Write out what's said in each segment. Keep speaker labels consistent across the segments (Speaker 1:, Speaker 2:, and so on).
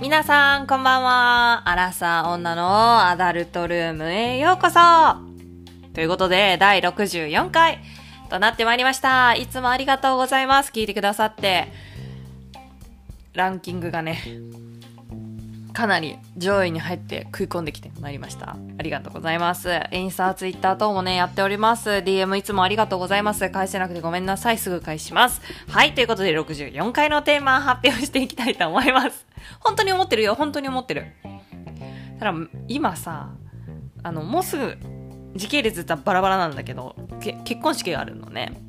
Speaker 1: 皆さん、こんばんは。アラサー女のアダルトルームへようこそということで、第64回となってまいりました。いつもありがとうございます。聞いてくださって。ランキングがね、かなり上位に入って食い込んできてまいりました。ありがとうございます。インスタ、ツイッター等もね、やっております。DM いつもありがとうございます。返せなくてごめんなさい。すぐ返します。はい、ということで64回のテーマ発表していきたいと思います。本当に思ってるよ。本当に思ってる。ただ、今さ、あの、もうすぐ、時系列ってバラバラなんだけど、け結婚式があるのね。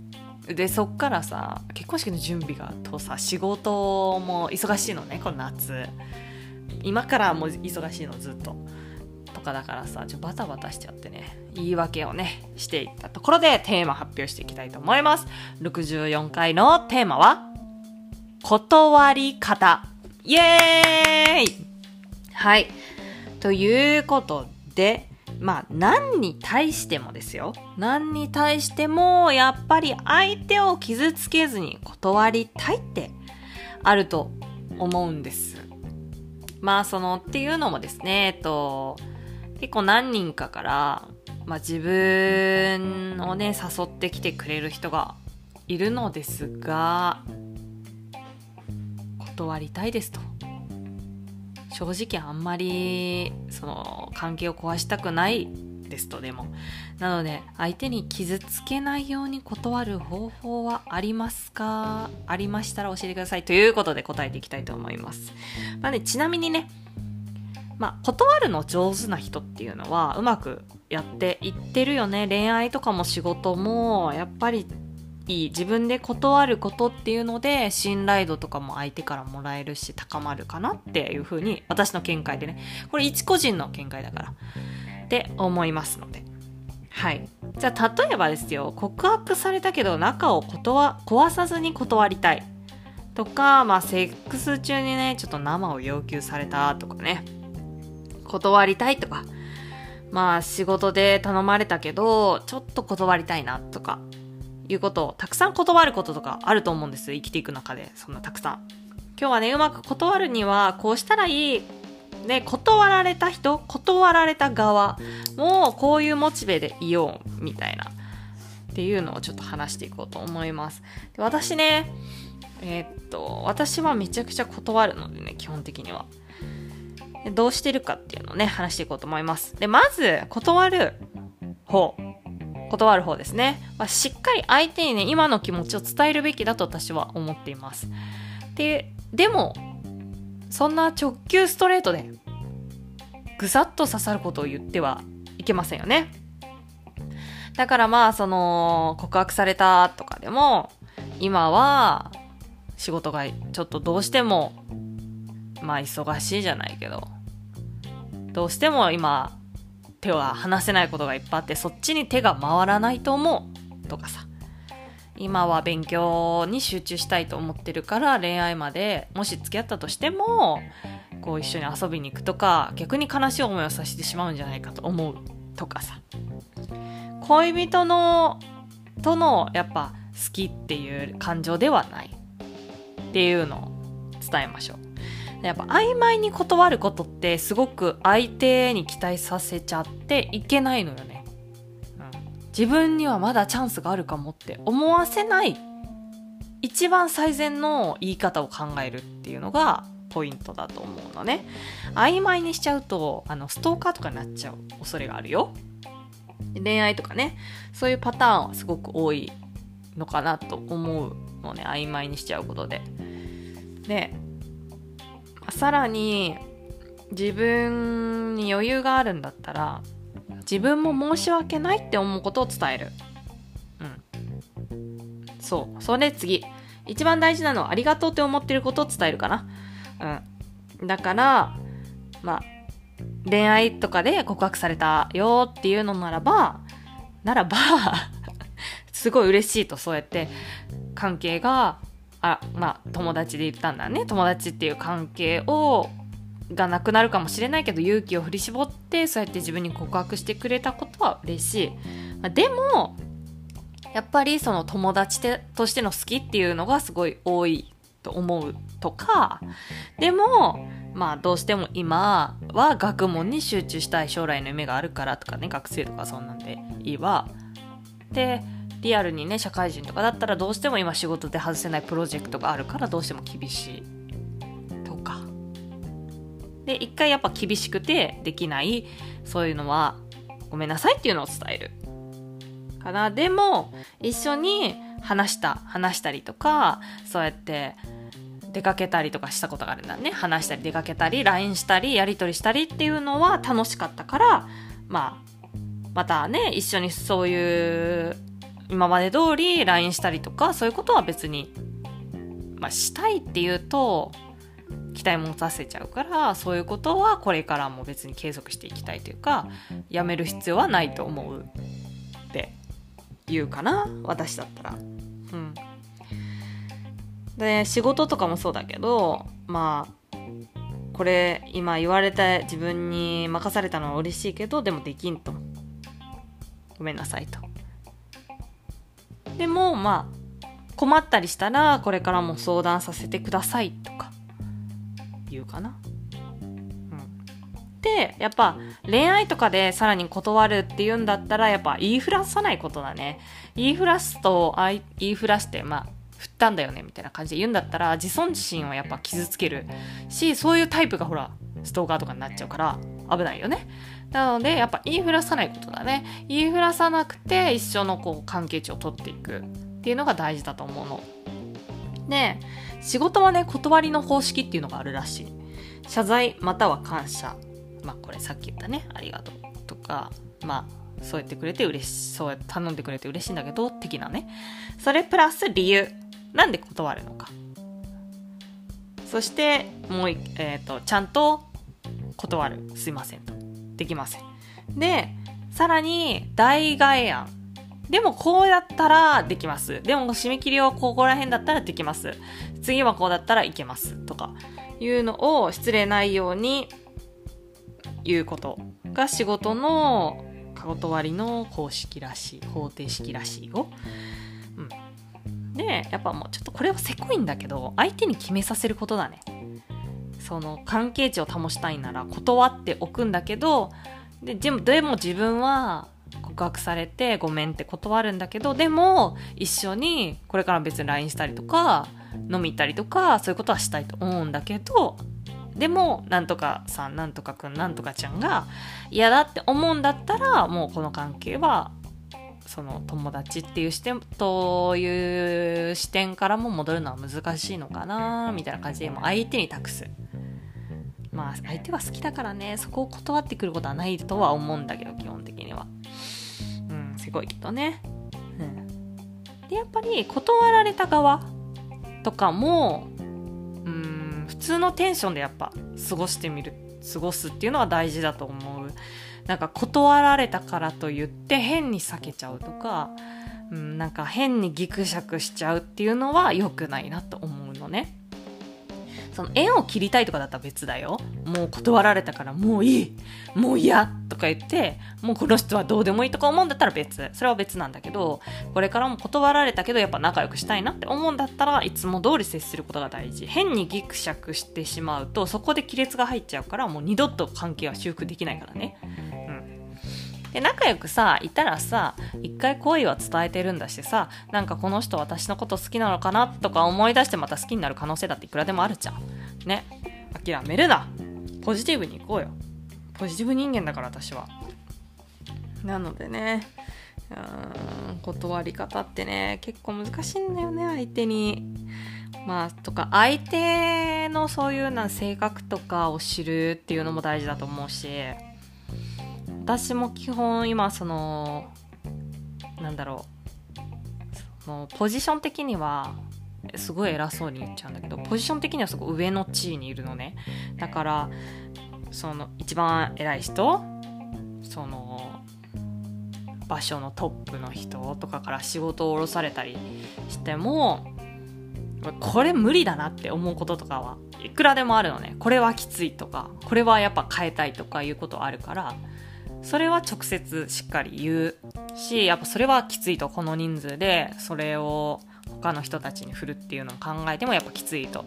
Speaker 1: で、そっからさ、結婚式の準備がとさ、仕事も忙しいのね、この夏。今からもう忙しいのずっと。とかだからさ、ちょっとバタバタしちゃってね、言い訳をね、していったところでテーマ発表していきたいと思います。64回のテーマは、断り方。イエーイはい。ということで、まあ、何に対してもですよ。何に対しても、やっぱり相手を傷つけずに断りたいってあると思うんです。まあ、その、っていうのもですね、えっと、結構何人かから、まあ自分をね、誘ってきてくれる人がいるのですが、断りたいですと。正直あんまり、その、関係を壊したくないですと、でも。なので、相手に傷つけないように断る方法はありますか？ありましたら教えてください。ということで答えていきたいと思います。まあね、ちなみにね、まあ、断るの上手な人っていうのはうまくやっていってるよね。恋愛とかも仕事も、やっぱりいい。自分で断ることっていうので、信頼度とかも相手からもらえるし、高まるかなっていうふうに、私の見解でね。これ一個人の見解だから。って思いますので。はい。じゃあ、例えばですよ、告白されたけど中を断壊さずに断りたい。とか、まあ、セックス中にね、ちょっと生を要求されたとかね。断りたいとか、まあ仕事で頼まれたけど、ちょっと断りたいなとか、いうことをたくさん断ることとかあると思うんです。生きていく中で、そんなたくさん。今日はね、うまく断るには、こうしたらいい。ね、断られた人、断られた側も、こういうモチベでいよう、みたいな。っていうのをちょっと話していこうと思います。で私ね、えーっと、私はめちゃくちゃ断るのでね、基本的には。どうしてるかっていうのをね、話していこうと思います。で、まず、断る方。断る方ですね。まあ、しっかり相手にね、今の気持ちを伝えるべきだと私は思っています。で、でも、そんな直球ストレートで、ぐさっと刺さることを言ってはいけませんよね。だからまあ、その、告白されたとかでも、今は、仕事がちょっとどうしてもまあ忙しいじゃないけど、どうしても今、手は離せないことがいっぱいあって、そっちに手が回らないと思うとかさ。今は勉強に集中したいと思ってるから恋愛までもし付き合ったとしてもこう一緒に遊びに行くとか逆に悲しい思いをさせてしまうんじゃないかと思うとかさ。恋人のとのやっぱ好きっていう感情ではない。っていうのを伝えましょう。やっぱ曖昧に断ることってすごく相手に期待させちゃっていけないのよね。うん、自分にはまだチャンスがあるかもって思わせない一番最善の言い方を考えるっていうのがポイントだと思うのね。曖昧にしちゃうとあのストーカーとかになっちゃう恐れがあるよ。恋愛とかねそういうパターンはすごく多いのかなと思うのね曖昧にしちゃうことで。でさらに自分に余裕があるんだったら自分も申し訳ないって思うことを伝える。うん。そう。それで次。一番大事なのはありがとうって思ってることを伝えるかな。うん。だから、まあ、恋愛とかで告白されたよっていうのならば、ならば、すごい嬉しいとそうやって関係があまあ友達で言ったんだね。友達っていう関係をがなくなるかもしれないけど勇気を振り絞ってそうやって自分に告白してくれたことは嬉しい、まあ、でもやっぱりその友達としての好きっていうのがすごい多いと思うとかでもまあどうしても今は学問に集中したい将来の夢があるからとかね学生とかそんなんでいいわ。でリアルにね社会人とかだったらどうしても今仕事で外せないプロジェクトがあるからどうしても厳しいとか。で一回やっぱ厳しくてできないそういうのはごめんなさいっていうのを伝えるかな。でも一緒に話した話したりとかそうやって出かけたりとかしたことがあるんだね。話したり出かけたり LINE したりやり取りしたりっていうのは楽しかったからまあまたね一緒にそういう今まで通り LINE したりとかそういうことは別に、まあ、したいっていうと期待持たせちゃうからそういうことはこれからも別に継続していきたいというかやめる必要はないと思うって言うかな私だったら。うん。で仕事とかもそうだけどまあこれ今言われた自分に任されたのは嬉しいけどでもできんと。ごめんなさいと。でもまあ困ったりしたらこれからも相談させてくださいとか言うかな。うん。でやっぱ恋愛とかでさらに断るっていうんだったらやっぱ言いふらさないことだね。言いふらすと言いふらしてまあ振ったんだよねみたいな感じで言うんだったら自尊心をやっぱ傷つけるしそういうタイプがほらストーカーとかになっちゃうから危ないよね。なのでやっぱ言いふらさないことだね。言いふらさなくて一緒のこう関係値を取っていくっていうのが大事だと思うの。で仕事はね断りの方式っていうのがあるらしい。謝罪または感謝。まあこれさっき言ったね。ありがとうとかまあそう言ってくれて嬉しいそうやって頼んでくれて嬉しいんだけど的なね。それプラス理由。なんで断るのか。そしてもう、えーと、ちゃんと断る。すいません。とできません。でさらに代替案。でもこうやったらできます。でも締め切りはここら辺だったらできます。次はこうだったらいけます。とかいうのを失礼ないように言うことが仕事の断りの公式らしい方程式らしいよでやっぱもうちょっとこれはせこいんだけど相手に決めさせることだね。その関係値を保ちたいなら断っておくんだけどででもでも自分は告白されてごめんって断るんだけどでも一緒にこれから別に LINE したりとか飲み行ったりとかそういうことはしたいと思うんだけどでもなんとかさんなんとかくんなんとかちゃんが嫌だって思うんだったらもうこの関係はその友達っていう視点という視点からも戻るのは難しいのかなみたいな感じでも相手に託す。まあ相手は好きだからねそこを断ってくることはないとは思うんだけど基本的には。うんすごいけどね。うん。でやっぱり断られた側とかもうん普通のテンションでやっぱ過ごしてみる過ごすっていうのは大事だと思う。なんか断られたからと言って変に避けちゃうとか、うん、なんか変にギクシャクしちゃうっていうのは良くないなと思うのね。その縁を切りたいとかだったら別だよ。もう断られたからもういいもう嫌とか言って、もうこの人はどうでもいいとか思うんだったら別。それは別なんだけど、これからも断られたけどやっぱ仲良くしたいなって思うんだったらいつも通り接することが大事。変にギクシャクしてしまうとそこで亀裂が入っちゃうからもう二度と関係は修復できないからね。で仲良くさいたらさ一回恋は伝えてるんだしさなんかこの人私のこと好きなのかなとか思い出してまた好きになる可能性だっていくらでもあるじゃん。ね。諦めるな。ポジティブに行こうよ。ポジティブ人間だから私は。なのでねうん断り方ってね結構難しいんだよね相手に。まあとか相手のそういうな性格とかを知るっていうのも大事だと思うし。私も基本今そのなんだろう。そのポジション的にはすごい偉そうに言っちゃうんだけどポジション的にはすごい上の地位にいるのね。だからその一番偉い人その場所のトップの人とかから仕事を降ろされたりしてもこれ無理だなって思うこととかはいくらでもあるのね。これはきついとかこれはやっぱ変えたいとかいうことあるからそれは直接しっかり言うしやっぱそれはきついとこの人数でそれを他の人たちに振るっていうのを考えてもやっぱきついと。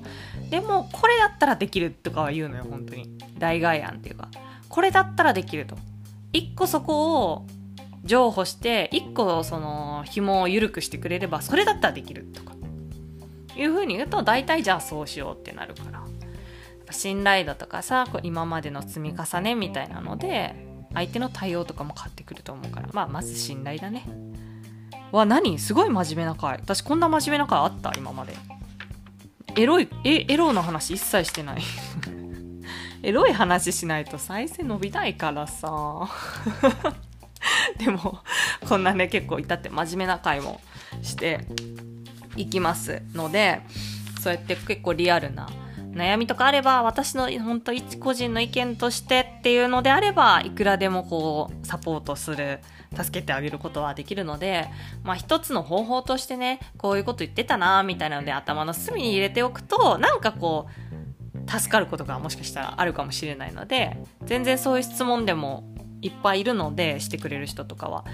Speaker 1: でもこれだったらできるとかは言うのよ本当に。代替案っていうか。これだったらできると。一個そこを譲歩して一個その紐を緩くしてくれればそれだったらできるとか。いうふうに言うと大体じゃあそうしようってなるから。信頼度とかさ今までの積み重ねみたいなので相手の対応とかも変わってくると思うから。まあまず信頼だね。わ何？すごい真面目な回。私こんな真面目な回あった？今まで。エロいえエロの話一切してない。エロい話しないと再生伸びないからさ。でもこんなね結構いたって真面目な回もしていきますのでそうやって結構リアルな悩みとかあれば私の本当一個人の意見としてっていうのであればいくらでもこうサポートする助けてあげることはできるのでまあ一つの方法としてねこういうこと言ってたなみたいなので頭の隅に入れておくとなんかこう助かることがもしかしたらあるかもしれないので全然そういう質問でもいっぱいいるのでしてくれる人とかは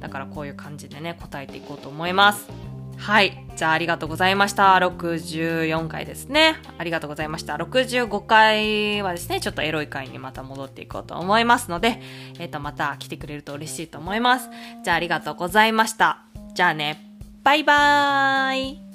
Speaker 1: だからこういう感じでね答えていこうと思いますはい。じゃあありがとうございました。64回ですね。ありがとうございました。65回はですね、ちょっとエロい回にまた戻っていこうと思いますので、えっ、ー、と、また来てくれると嬉しいと思います。じゃあありがとうございました。じゃあね、バイバーイ